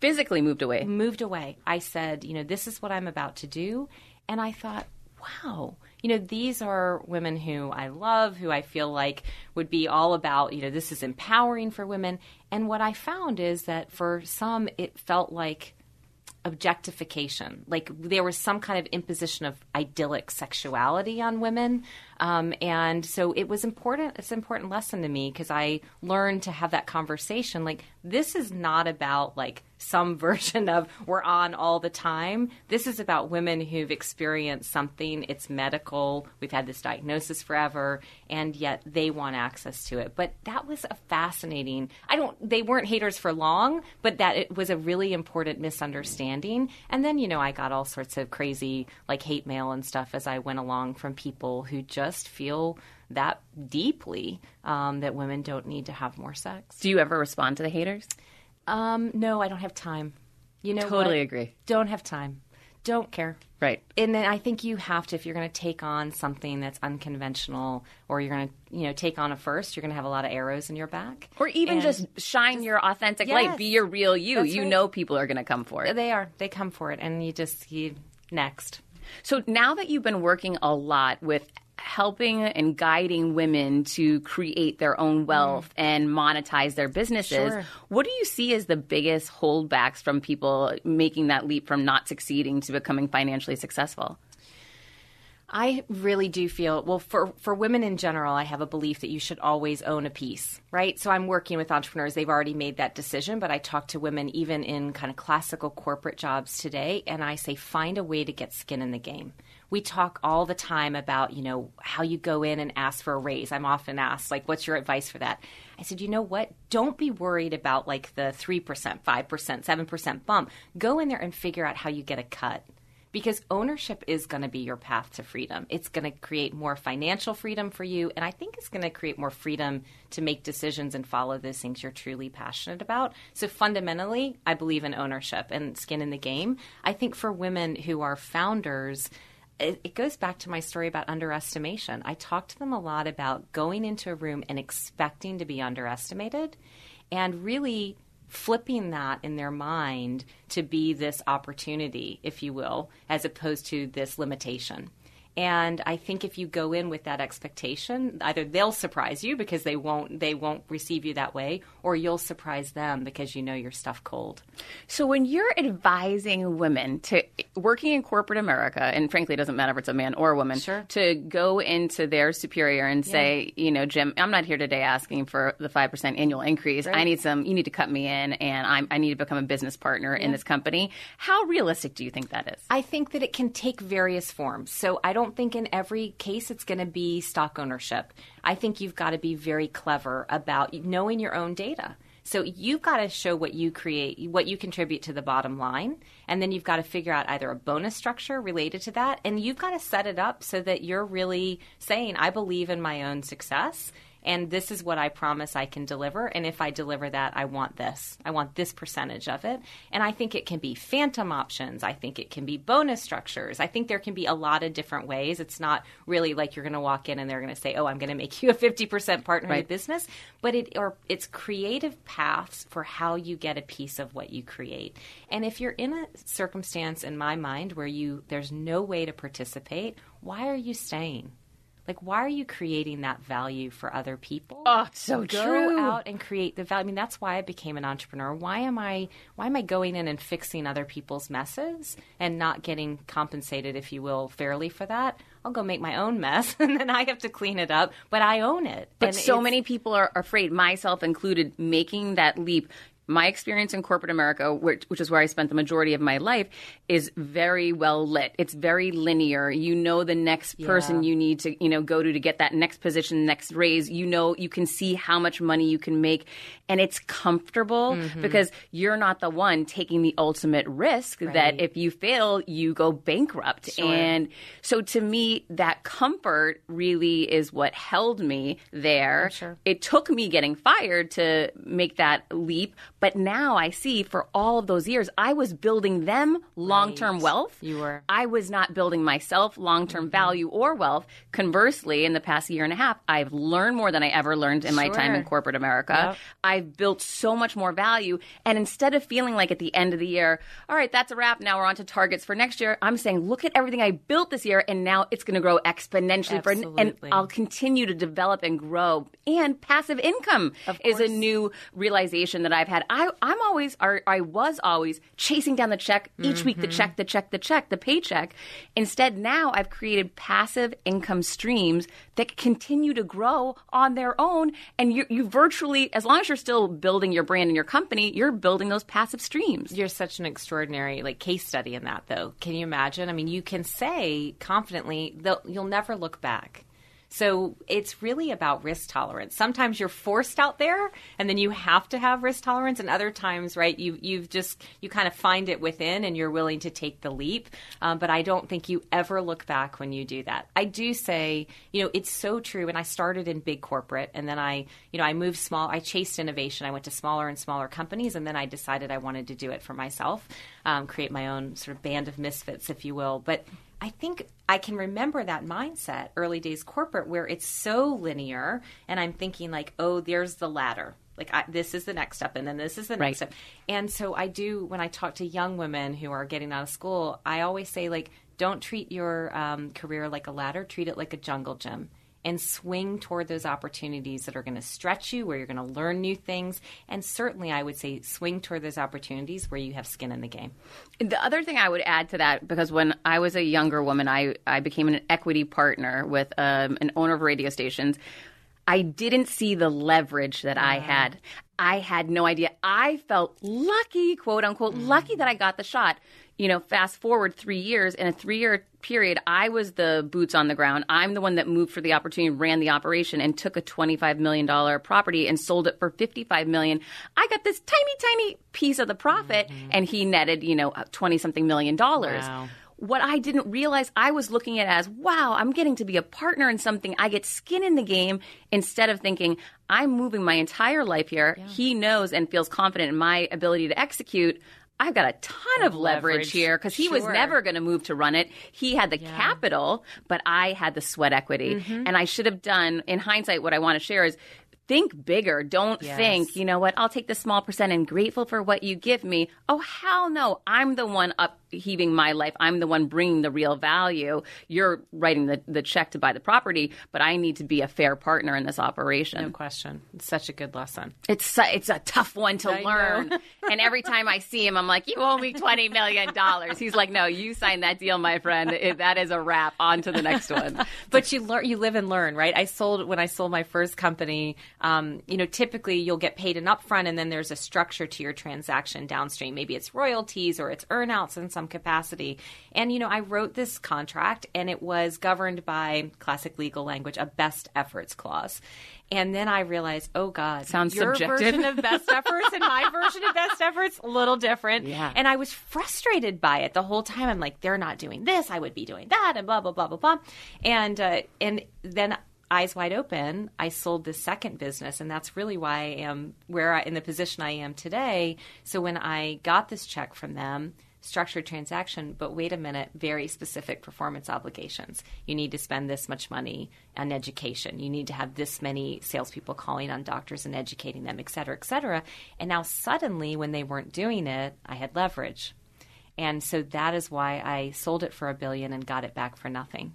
Physically moved away. moved away. I said, you know, this is what I'm about to do. And I thought, wow, you know, these are women who I love, who I feel like would be all about, you know, this is empowering for women. And what I found is that for some, it felt like objectification. Like there was some kind of imposition of idyllic sexuality on women. Um, and so it was important. It's an important lesson to me because I learned to have that conversation. Like, this is not about like some version of we're on all the time. This is about women who've experienced something. It's medical. We've had this diagnosis forever, and yet they want access to it. But that was a fascinating. I don't. They weren't haters for long, but that it was a really important misunderstanding. And then you know I got all sorts of crazy like hate mail and stuff as I went along from people who just feel that deeply um, that women don't need to have more sex. Do you ever respond to the haters? Um, no, I don't have time. You know, Totally what? agree. Don't have time. Don't care. Right. And then I think you have to, if you're going to take on something that's unconventional, or you're going to, you know, take on a first, you're going to have a lot of arrows in your back. Or even And just shine your authentic Yes. light. Be your real you. You right. know people are going to come for it. they are. They come for it, and you just you next. So now that you've been working a lot with helping and guiding women to create their own mm. wealth and monetize their businesses, Sure. what do you see as the biggest holdbacks from people making that leap from not succeeding to becoming financially successful? I really do feel well for for women in general. I have a belief that you should always own a piece, right? So I'm working with entrepreneurs; they've already made that decision. But I talk to women even in kind of classical corporate jobs today, and I say find a way to get skin in the game. We talk all the time about you know how you go in and ask for a raise. I'm often asked like, "What's your advice for that?" I said, "You know what? Don't be worried about like the three percent, five percent, seven percent bump. Go in there and figure out how you get a cut." because ownership is going to be your path to freedom. It's going to create more financial freedom for you, and I think it's going to create more freedom to make decisions and follow those things you're truly passionate about. So fundamentally, I believe in ownership and skin in the game. I think for women who are founders, it, it goes back to my story about underestimation. I talk to them a lot about going into a room and expecting to be underestimated and really flipping that in their mind to be this opportunity, if you will, as opposed to this limitation. And I think if you go in with that expectation, either they'll surprise you because they won't they won't receive you that way, or you'll surprise them because you know your stuff cold. So when you're advising women to working in corporate America, and frankly, it doesn't matter if it's a man or a woman, Sure. to go into their superior and say, you know, Jim, I'm not here today asking for the five percent annual increase. I need some. You need to cut me in, and I'm, I need to become a business partner in this company. How realistic do you think that is? I think that it can take various forms. So I don't think in every case it's going to be stock ownership. I think you've got to be very clever about knowing your own data. So you've got to show what you create, what you contribute to the bottom line, and then you've got to figure out either a bonus structure related to that, and you've got to set it up so that you're really saying, "I believe in my own success." And this is what I promise I can deliver. And if I deliver that, I want this. I want this percentage of it. And I think it can be phantom options. I think it can be bonus structures. I think there can be a lot of different ways. It's not really like you're going to walk in and they're going to say, "Oh, I'm going to make you a 50% partner in the business," but it or it's creative paths for how you get a piece of what you create. And if you're in a circumstance in my mind where you there's no way to participate, why are you staying? Like, why are you creating that value for other people? Oh, so go true. out and create the value. I mean, that's why I became an entrepreneur. Why am I? Why am I going in and fixing other people's messes and not getting compensated, if you will, fairly for that? I'll go make my own mess and then I have to clean it up, but I own it. But And so many people are afraid, myself included, making that leap. My experience in corporate America, which, which is where I spent the majority of my life, is very well lit. It's very linear. You know the next person you need to, you know, go to to get that next position, next raise. You know, you can see how much money you can make, and it's comfortable Mm-hmm. because you're not the one taking the ultimate risk that if you fail, you go bankrupt. And so, to me, that comfort really is what held me there. sure. It took me getting fired to make that leap, but now I see for all of those years, I was building them long term Right. wealth. You were. I was not building myself long term mm-hmm. value or wealth. Conversely, in the past year and a half, I've learned more than I ever learned in my time in corporate America. Yep. I've built so much more value. And instead of feeling like at the end of the year, all right, that's a wrap. Now we're on to targets for next year, I'm saying, look at everything I built this year, and now it's going to grow exponentially. For, and I'll continue to develop and grow. And passive income is a new realization that I've had. I, I'm always, or I was always chasing down the check each week, the Mm-hmm. check, the check, the check, the paycheck. Instead, now I've created passive income streams that continue to grow on their own. And you, you virtually, as long as you're still building your brand and your company, you're building those passive streams. You're such an extraordinary like case study in that, though. Can you imagine? I mean, you can say confidently that you'll never look back. So it's really about risk tolerance. Sometimes you're forced out there, and then you have to have risk tolerance. And other times, right, you you've just you kind of find it within, and you're willing to take the leap. Um, but I don't think you ever look back when you do that. I do say, you know, it's so true. And I started in big corporate, and then I, you know, I moved small. I chased innovation. I went to smaller and smaller companies, and then I decided I wanted to do it for myself, um, create my own sort of band of misfits, if you will. But I think I can remember that mindset, early days corporate, where it's so linear, and I'm thinking like, oh, there's the ladder. Like I, this is the next step, and then this is the next Right. step. And so I do when I talk to young women who are getting out of school, I always say like, don't treat your um, career like a ladder. Treat it like a jungle gym. And swing toward those opportunities that are going to stretch you, where you're going to learn new things. And certainly, I would say swing toward those opportunities where you have skin in the game. The other thing I would add to that, because when I was a younger woman, I, I became an equity partner with um, an owner of radio stations. I didn't see the leverage that I had. I had no idea. I felt lucky, quote unquote, lucky that I got the shot. You know, fast forward three years, in a three year period, I was the boots on the ground. I'm the one that moved for the opportunity, ran the operation, and took a $25 million property and sold it for 55 million. I got this tiny, tiny piece of the profit, mm-hmm. and he netted, you know, 20 something million dollars Wow. what I didn't realize I was looking at as, wow, I'm getting to be a partner in something. I get skin in the game instead of thinking, I'm moving my entire life here. He knows and feels confident in my ability to execute. I've got a ton of leverage, Leverage. here because he was never going to move to run it. He had the capital, but I had the sweat equity. Mm-hmm. And I should have done, in hindsight, what I want to share is think bigger. Don't Yes. think, you know what, I'll take the small percent and grateful for what you give me. Oh, hell no. I'm the one upheaving my life. I'm the one bringing the real value. You're writing the, the check to buy the property, but I need to be a fair partner in this operation. No question. It's such a good lesson. It's su- it's a tough one to I learn. and every time I see him, I'm like, "You owe me twenty million dollars." He's like, "No, you signed that deal, my friend. It, that is a wrap. On to the next one." But you learn, you live and learn, right? I sold when I sold my first company. Um, you know, typically you'll get paid an upfront, and then there's a structure to your transaction downstream. Maybe it's royalties or it's earnouts in some capacity. And you know, I wrote this contract, and it was governed by classic legal language, a best efforts clause. And then I realized, oh God, Sounds your subjective. version of best efforts and my version of best efforts a little different. Yeah. And I was frustrated by it the whole time. I'm like, they're not doing this. I would be doing that, and blah blah blah blah blah. And uh, and then eyes wide open, I sold this second business, and that's really why I am where I in the position I am today. So when I got this check from them. Structured transaction, but wait a minute, very specific performance obligations. You need to spend this much money on education. You need to have this many salespeople calling on doctors and educating them, et cetera, et cetera. And now suddenly, when they weren't doing it, I had leverage. And so that is why I sold it for a billion and got it back for nothing.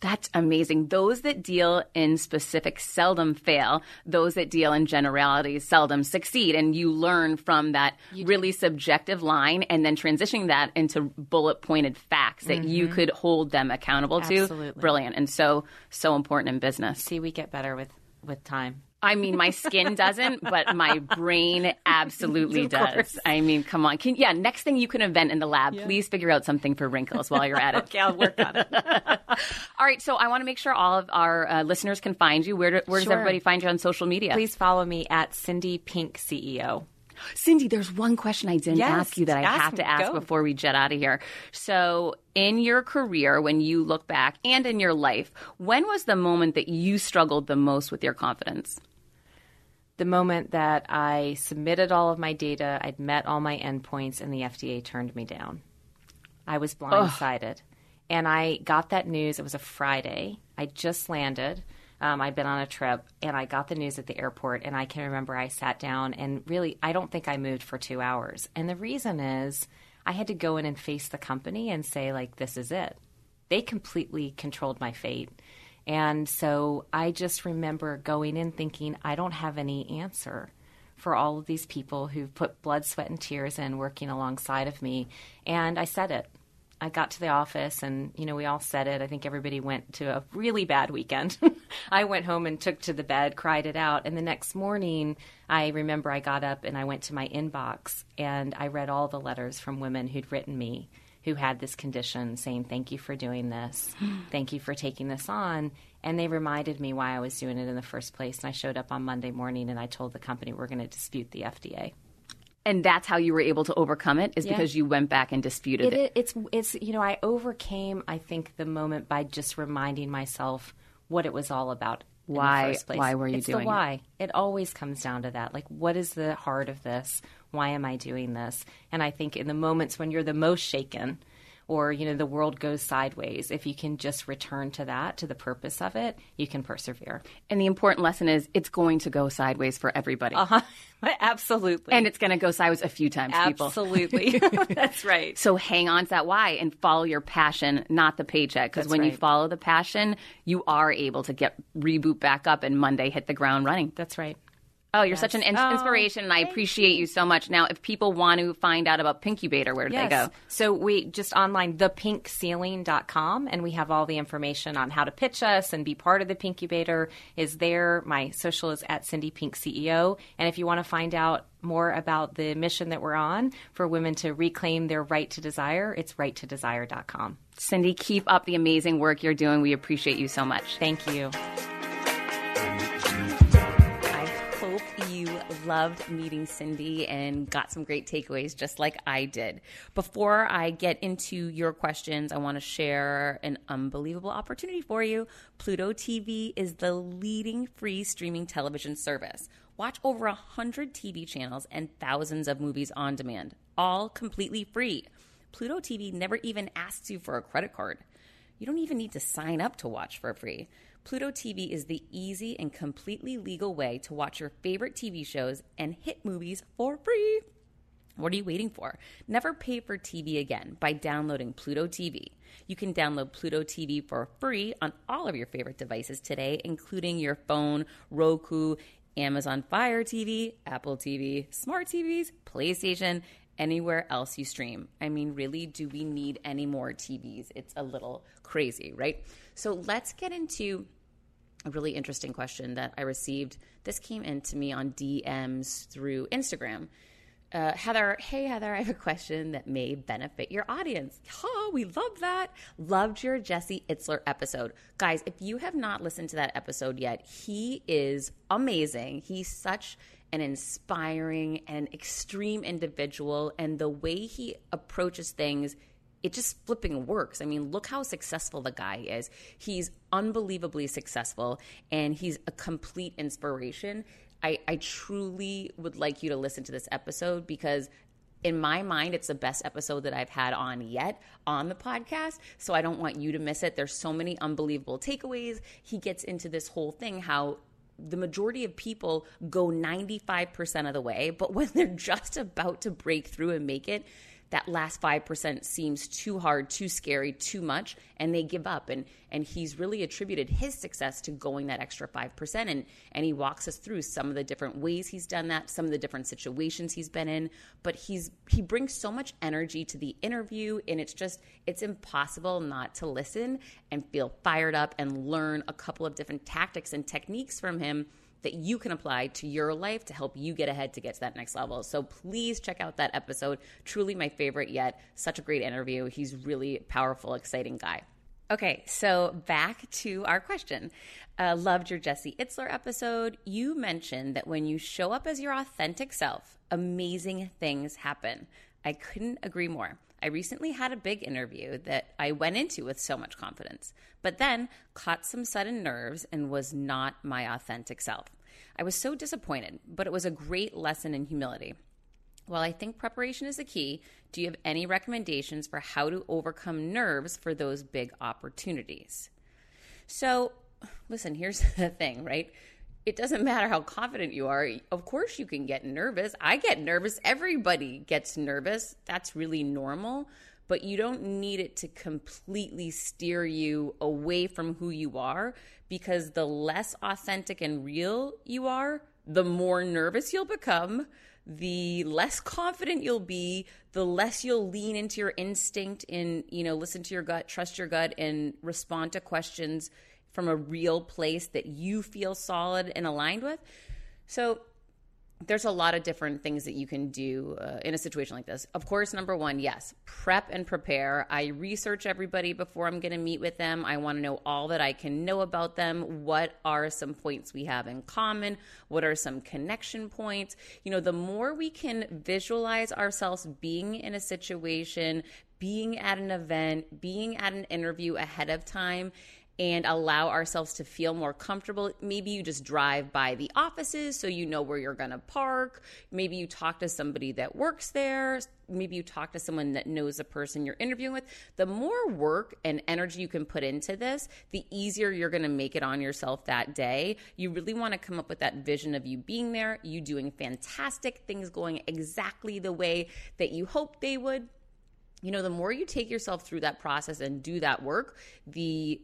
That's amazing. Those that deal in specifics seldom fail. Those that deal in generalities seldom succeed. And you learn from that really subjective line and then transitioning that into bullet pointed facts that you mm-hmm. could hold them accountable to. Absolutely. Brilliant. And so, so important in business. See, we get better with with time. I mean, my skin doesn't, but my brain absolutely does. course. I mean, come on. Can, yeah, next thing you can invent in the lab, please figure out something for wrinkles while you're at it. Okay, I'll work on it. All right, so I want to make sure all of our uh, listeners can find you. Where, do, where does everybody find you on social media? Please follow me at Cindy Pink CEO. Cindy, there's one question I didn't Yes, ask you that I have to ask Go. before we jet out of here. So, in your career, when you look back and in your life, when was the moment that you struggled the most with your confidence? The moment that I submitted all of my data, I'd met all my endpoints, and the FDA turned me down. I was blindsided. And I got that news. It was a Friday. I just landed. Um, I'd been on a trip, and I got the news at the airport. And I can remember I sat down, and really, I don't think I moved for two hours. And the reason is I had to go in and face the company and say, like, this is it. They completely controlled my fate. And so I just remember going in thinking, I don't have any answer for all of these people who've put blood, sweat, and tears in working alongside of me. And I said it. I got to the office and, you know, we all said it. I think everybody went to a really bad weekend. I went home and took to the bed, cried it out. And the next morning, I remember I got up and I went to my inbox and I read all the letters from women who'd written me who had this condition saying, Thank you for doing this. Thank you for taking this on. And they reminded me why I was doing it in the first place. And I showed up on Monday morning and I told the company we're going to dispute the FDA. And that's how you were able to overcome it, is Yeah. because you went back and disputed it. It, it's it's you know I overcame I think the moment by just reminding myself what it was all about. Why- why were you it's doing it? the why? It always comes down to that. Like, what is the heart of this? Why am I doing this? And I think in the moments when you're the most shaken, or you know the world goes sideways, if you can just return to that, to the purpose of it, you can persevere. And the important lesson is it's going to go sideways for everybody. Uh-huh. Absolutely. And it's going to go sideways a few times, people. absolutely. That's right. So hang on to that why and follow your passion, not the paycheck. Because when you follow the passion, you are able to get reboot back up and Monday hit the ground running. That's right. Oh, you're such an ins- Oh, inspiration, and I appreciate you. so much. Now, if people want to find out about Pinkubator, where do they go? So we just online thepinkceiling.com and we have all the information on how to pitch us and be part of the Pinkubator is there. My social is at Cindy Pink CEO. And if you want to find out more about the mission that we're on for women to reclaim their right to desire, it's righttodesire.com. Cindy, keep up the amazing work you're doing. We appreciate you so much. Thank you. Loved meeting Cindy and got some great takeaways just like I did. Before I get into your questions, I want to share an unbelievable opportunity for you. Pluto TV is the leading free streaming television service. Watch over 100 TV channels and thousands of movies on demand, all completely free. Pluto TV never even asks you for a credit card. You don't even need to sign up to watch for free. Pluto TV is the easy and completely legal way to watch your favorite TV shows and hit movies for free. What are you waiting for? Never pay for TV again by downloading Pluto TV. You can download Pluto TV for free on all of your favorite devices today, including your phone, Roku, Amazon Fire TV, Apple TV, smart TVs, PlayStation, anywhere else you stream. I mean, really, do we need any more TVs? It's a little crazy, right? So let's get into a really interesting question that I received. This came in to me on DMs through Instagram. Uh, Heather, hey Heather, I have a question that may benefit your audience. Oh, we love that. Loved your Jesse Itzler episode. Guys, if you have not listened to that episode yet, he is amazing. He's such an inspiring and extreme individual, and the way he approaches things it just flipping works. I mean, look how successful the guy is. He's unbelievably successful and he's a complete inspiration. I, I truly would like you to listen to this episode because in my mind, it's the best episode that I've had on yet on the podcast. So I don't want you to miss it. There's so many unbelievable takeaways. He gets into this whole thing how the majority of people go 95% of the way, but when they're just about to break through and make it, that last 5% seems too hard, too scary, too much, and they give up. And, and he's really attributed his success to going that extra 5%. And, and he walks us through some of the different ways he's done that, some of the different situations he's been in. But he's, he brings so much energy to the interview, and it's just, it's impossible not to listen and feel fired up and learn a couple of different tactics and techniques from him that you can apply to your life to help you get ahead to get to that next level. So please check out that episode. Truly my favorite yet. Such a great interview. He's really powerful, exciting guy. Okay, so back to our question. Uh, loved your Jesse Itzler episode. You mentioned that when you show up as your authentic self, amazing things happen. I couldn't agree more. I recently had a big interview that I went into with so much confidence, but then caught some sudden nerves and was not my authentic self. I was so disappointed, but it was a great lesson in humility. While I think preparation is the key, do you have any recommendations for how to overcome nerves for those big opportunities? So, listen, here's the thing, right? It doesn't matter how confident you are. Of course, you can get nervous. I get nervous. Everybody gets nervous. That's really normal but you don't need it to completely steer you away from who you are because the less authentic and real you are, the more nervous you'll become, the less confident you'll be, the less you'll lean into your instinct and, you know, listen to your gut, trust your gut and respond to questions from a real place that you feel solid and aligned with. So, there's a lot of different things that you can do uh, in a situation like this. Of course, number one, yes, prep and prepare. I research everybody before I'm going to meet with them. I want to know all that I can know about them. What are some points we have in common? What are some connection points? You know, the more we can visualize ourselves being in a situation, being at an event, being at an interview ahead of time, and allow ourselves to feel more comfortable. Maybe you just drive by the offices so you know where you're going to park. Maybe you talk to somebody that works there. Maybe you talk to someone that knows the person you're interviewing with. The more work and energy you can put into this, the easier you're going to make it on yourself that day. You really want to come up with that vision of you being there, you doing fantastic things going exactly the way that you hope they would you know, the more you take yourself through that process and do that work, the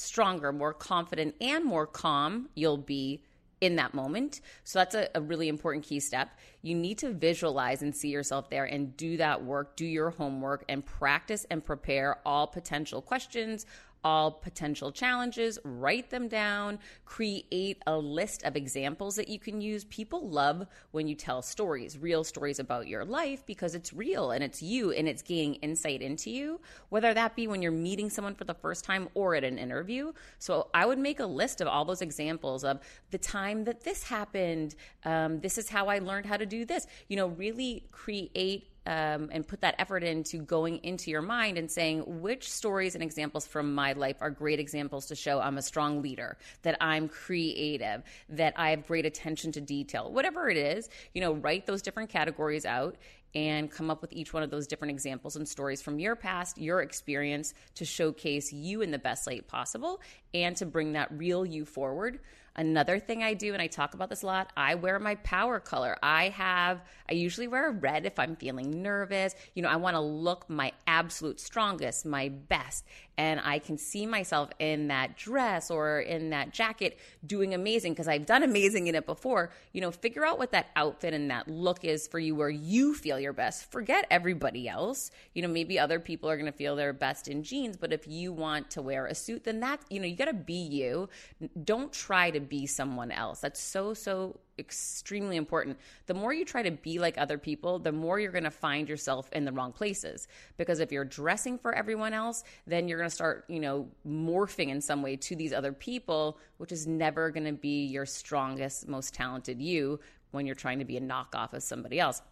stronger, more confident, and more calm you'll be in that moment. So that's a, a, really important key step. You need to visualize and see yourself there and do that work, do your homework, and practice and prepare all potential questions, all potential challenges, write them down, create a list of examples that you can use. People love when you tell stories, real stories about your life, because it's real and it's you and it's gaining insight into you, whether that be when you're meeting someone for the first time or at an interview. So I would make a list of all those examples of the time that this happened. Um, this is how I learned how to do this. You know, really create um, and put that effort into going into your mind and saying which stories and examples from my life are great examples to show I'm a strong leader, that I'm creative, that I have great attention to detail, whatever it is, you know, write those different categories out and come up with each one of those different examples and stories from your past, your experience to showcase you in the best light possible and to bring that real you forward. Another thing I do, and I talk about this a lot, I wear my power color. I have, I usually wear red if I'm feeling nervous. You know, I want to look my absolute strongest, my best. And I can see myself in that dress or in that jacket doing amazing because I've done amazing in it before. You know, figure out what that outfit and that look is for you where you feel your best. Forget everybody else. You know, maybe other people are going to feel their best in jeans, but if you want to wear a suit, then that, you know, you got to be you. Don't try to be someone else. That's so, so extremely important. The more you try to be like other people, the more you're going to find yourself in the wrong places. Because if you're dressing for everyone else, then you're going to start, you know, morphing in some way to these other people, which is never going to be your strongest, most talented you when you're trying to be a knockoff of somebody else.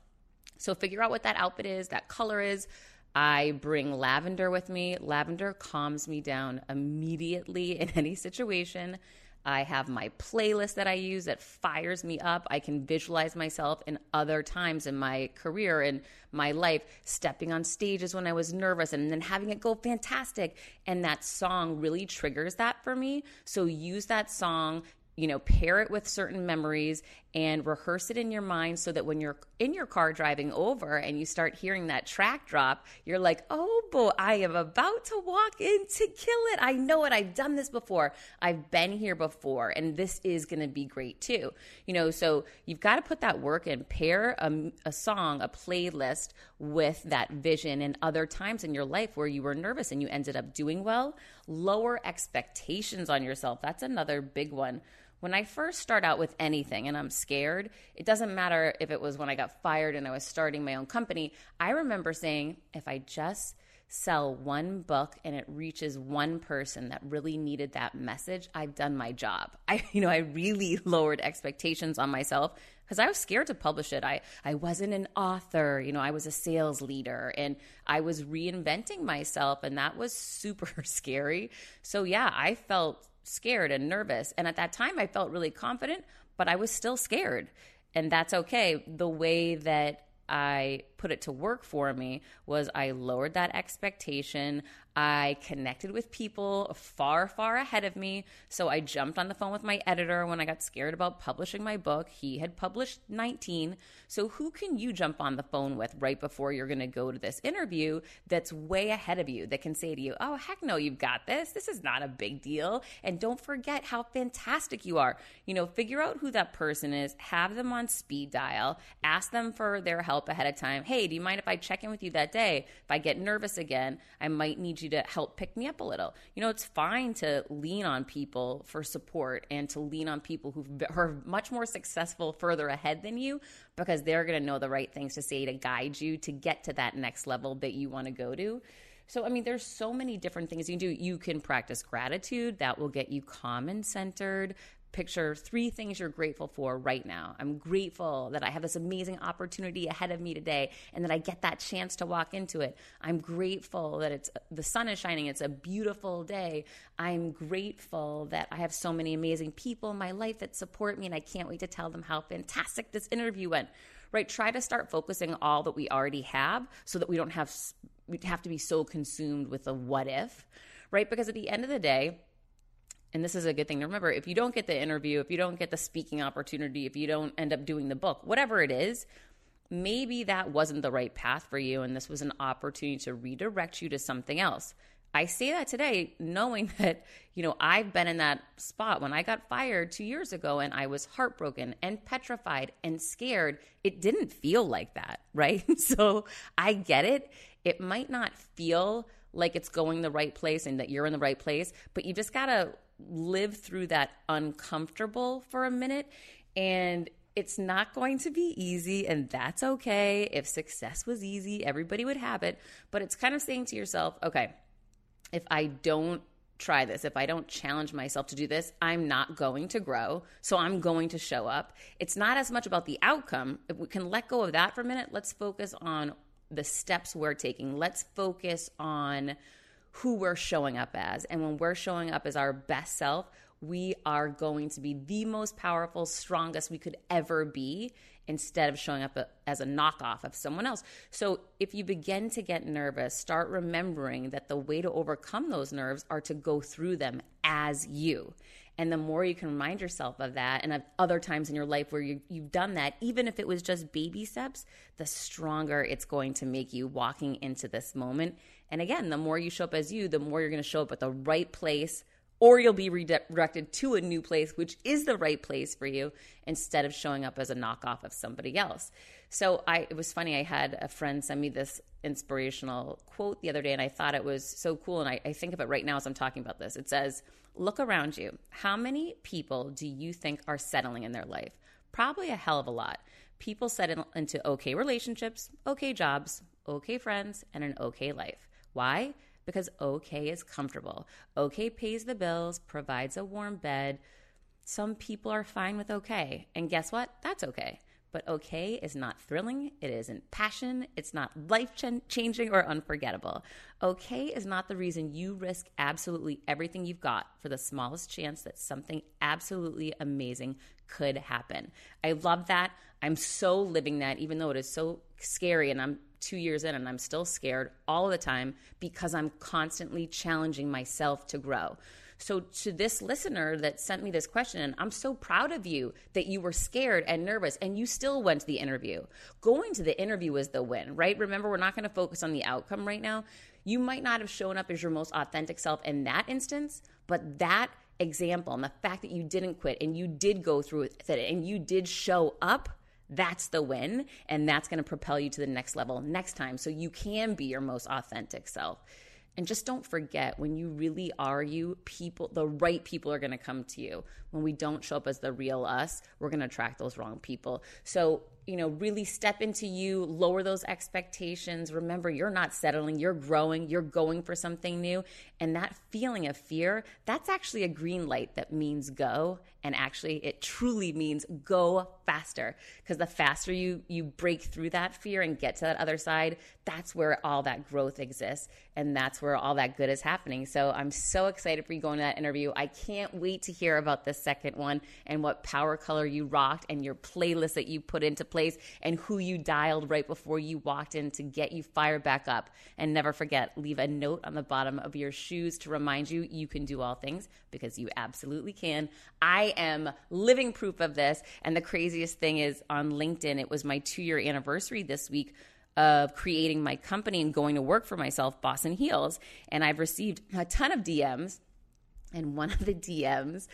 So figure out what that outfit is, that color is. I bring lavender with me. Lavender calms me down immediately in any situation. I have my playlist that I use that fires me up. I can visualize myself in other times in my career and my life, stepping on stages when I was nervous and then having it go fantastic. And that song really triggers that for me. So use that song you know, pair it with certain memories and rehearse it in your mind so that when you're in your car driving over and you start hearing that track drop, you're like, oh boy, I am about to walk in to kill it. I know it. I've done this before. I've been here before, and this is going to be great too. You know, so you've got to put that work in, pair a, a song, a playlist with that vision and other times in your life where you were nervous and you ended up doing well. Lower expectations on yourself. That's another big one when I first start out with anything and I'm scared, it doesn't matter if it was when I got fired and I was starting my own company. I remember saying, if I just sell one book and it reaches one person that really needed that message, I've done my job. I you know, I really lowered expectations on myself because I was scared to publish it. I I wasn't an author, you know, I was a sales leader and I was reinventing myself and that was super scary. So yeah, I felt scared and nervous. And at that time, I felt really confident, but I was still scared. And that's okay. The way that I put it to work for me was I lowered that expectation. I connected with people far, far ahead of me. So I jumped on the phone with my editor when I got scared about publishing my book. He had published 19. So who can you jump on the phone with right before you're going to go to this interview that's way ahead of you that can say to you, oh, heck no, you've got this. This is not a big deal. And don't forget how fantastic you are. You know, figure out who that person is, have them on speed dial, ask them for their help ahead of time. Hey, do you mind if I check in with you that day? If I get nervous again, I might need you you to help pick me up a little. You know, it's fine to lean on people for support and to lean on people who are much more successful further ahead than you because they're going to know the right things to say to guide you to get to that next level that you want to go to. So, I mean, there's so many different things you can do. You can practice gratitude, that will get you calm and centered picture three things you're grateful for right now. I'm grateful that I have this amazing opportunity ahead of me today and that I get that chance to walk into it. I'm grateful that it's the sun is shining. It's a beautiful day. I'm grateful that I have so many amazing people in my life that support me and I can't wait to tell them how fantastic this interview went. Right? Try to start focusing all that we already have so that we don't have we have to be so consumed with the what if, right? Because at the end of the day, and this is a good thing to remember if you don't get the interview, if you don't get the speaking opportunity, if you don't end up doing the book, whatever it is, maybe that wasn't the right path for you and this was an opportunity to redirect you to something else. I say that today knowing that, you know, I've been in that spot when I got fired 2 years ago and I was heartbroken and petrified and scared. It didn't feel like that, right? so I get it. It might not feel like it's going the right place and that you're in the right place, but you just got to live through that uncomfortable for a minute and it's not going to be easy and that's okay. If success was easy everybody would have it. But it's kind of saying to yourself okay if i don't try this if i don't challenge myself to do this i'm not going to grow so i'm going to show up. It's not as much about the outcome. If we can let go of that for a minute let's focus on the steps we're taking. Let's focus on who we're showing up as. And when we're showing up as our best self, we are going to be the most powerful, strongest we could ever be instead of showing up as a knockoff of someone else. So if you begin to get nervous, start remembering that the way to overcome those nerves are to go through them as you. And the more you can remind yourself of that and of other times in your life where you, you've done that, even if it was just baby steps, the stronger it's going to make you walking into this moment and again, the more you show up as you, the more you're going to show up at the right place, or you'll be redirected to a new place, which is the right place for you, instead of showing up as a knockoff of somebody else. So I, it was funny. I had a friend send me this inspirational quote the other day, and I thought it was so cool. And I, I think of it right now as I'm talking about this. It says, "Look around you. How many people do you think are settling in their life? Probably a hell of a lot. People settle into okay relationships, okay jobs, okay friends, and an okay life." Why? Because okay is comfortable. Okay pays the bills, provides a warm bed. Some people are fine with okay. And guess what? That's okay. But okay is not thrilling, it isn't passion, it's not life changing or unforgettable. Okay is not the reason you risk absolutely everything you've got for the smallest chance that something absolutely amazing could happen. I love that. I'm so living that, even though it is so scary and I'm two years in and I'm still scared all the time because I'm constantly challenging myself to grow. So, to this listener that sent me this question, and I'm so proud of you that you were scared and nervous and you still went to the interview. Going to the interview is the win, right? Remember, we're not going to focus on the outcome right now. You might not have shown up as your most authentic self in that instance, but that example and the fact that you didn't quit and you did go through it and you did show up that's the win and that's going to propel you to the next level next time so you can be your most authentic self and just don't forget when you really are you, people, the right people are going to come to you. When we don't show up as the real us, we're going to attract those wrong people. So you know, really step into you, lower those expectations. Remember, you're not settling, you're growing, you're going for something new. And that feeling of fear, that's actually a green light that means go. And actually, it truly means go faster. Because the faster you you break through that fear and get to that other side, that's where all that growth exists. And that's where all that good is happening. So I'm so excited for you going to that interview. I can't wait to hear about the second one and what power color you rocked and your playlist that you put into place and who you dialed right before you walked in to get you fired back up. And never forget, leave a note on the bottom of your shoes to remind you you can do all things because you absolutely can. I am living proof of this. And the craziest thing is on LinkedIn, it was my two year anniversary this week of creating my company and going to work for myself, Boss in Heels. And I've received a ton of DMs. And one of the DMs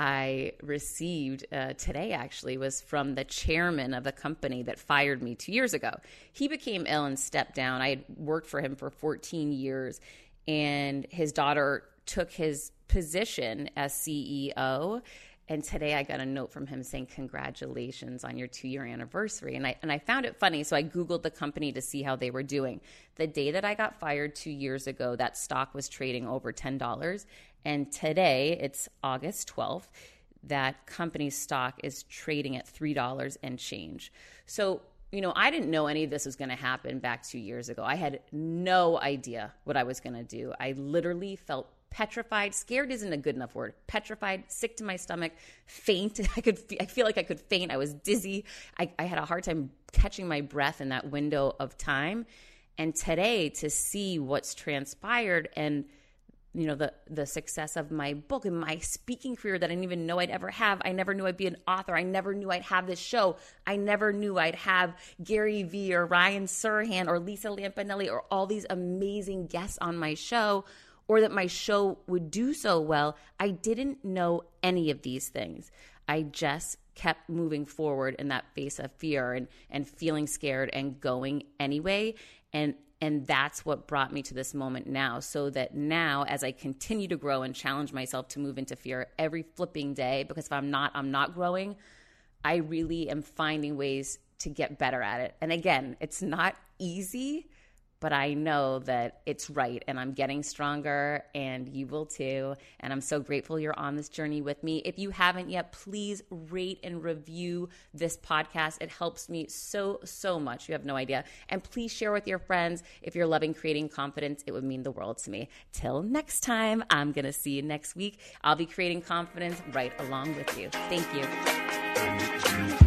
I received uh, today actually was from the chairman of the company that fired me two years ago. He became ill and stepped down. I had worked for him for 14 years, and his daughter took his position as CEO. And today I got a note from him saying, Congratulations on your two year anniversary. And I, and I found it funny. So I Googled the company to see how they were doing. The day that I got fired two years ago, that stock was trading over $10. And today, it's August 12th, that company's stock is trading at $3 and change. So, you know, I didn't know any of this was going to happen back two years ago. I had no idea what I was going to do. I literally felt petrified. Scared isn't a good enough word. Petrified, sick to my stomach, faint. I could, I feel like I could faint. I was dizzy. I, I had a hard time catching my breath in that window of time. And today, to see what's transpired and you know the the success of my book and my speaking career that I didn't even know I'd ever have. I never knew I'd be an author. I never knew I'd have this show. I never knew I'd have Gary Vee or Ryan Serhant or Lisa Lampanelli or all these amazing guests on my show or that my show would do so well. I didn't know any of these things. I just kept moving forward in that face of fear and and feeling scared and going anyway and and that's what brought me to this moment now. So that now, as I continue to grow and challenge myself to move into fear every flipping day, because if I'm not, I'm not growing, I really am finding ways to get better at it. And again, it's not easy but I know that it's right and I'm getting stronger and you will too. And I'm so grateful you're on this journey with me. If you haven't yet, please rate and review this podcast. It helps me so, so much. You have no idea. And please share with your friends. If you're loving creating confidence, it would mean the world to me. Till next time, I'm going to see you next week. I'll be creating confidence right along with you. Thank you.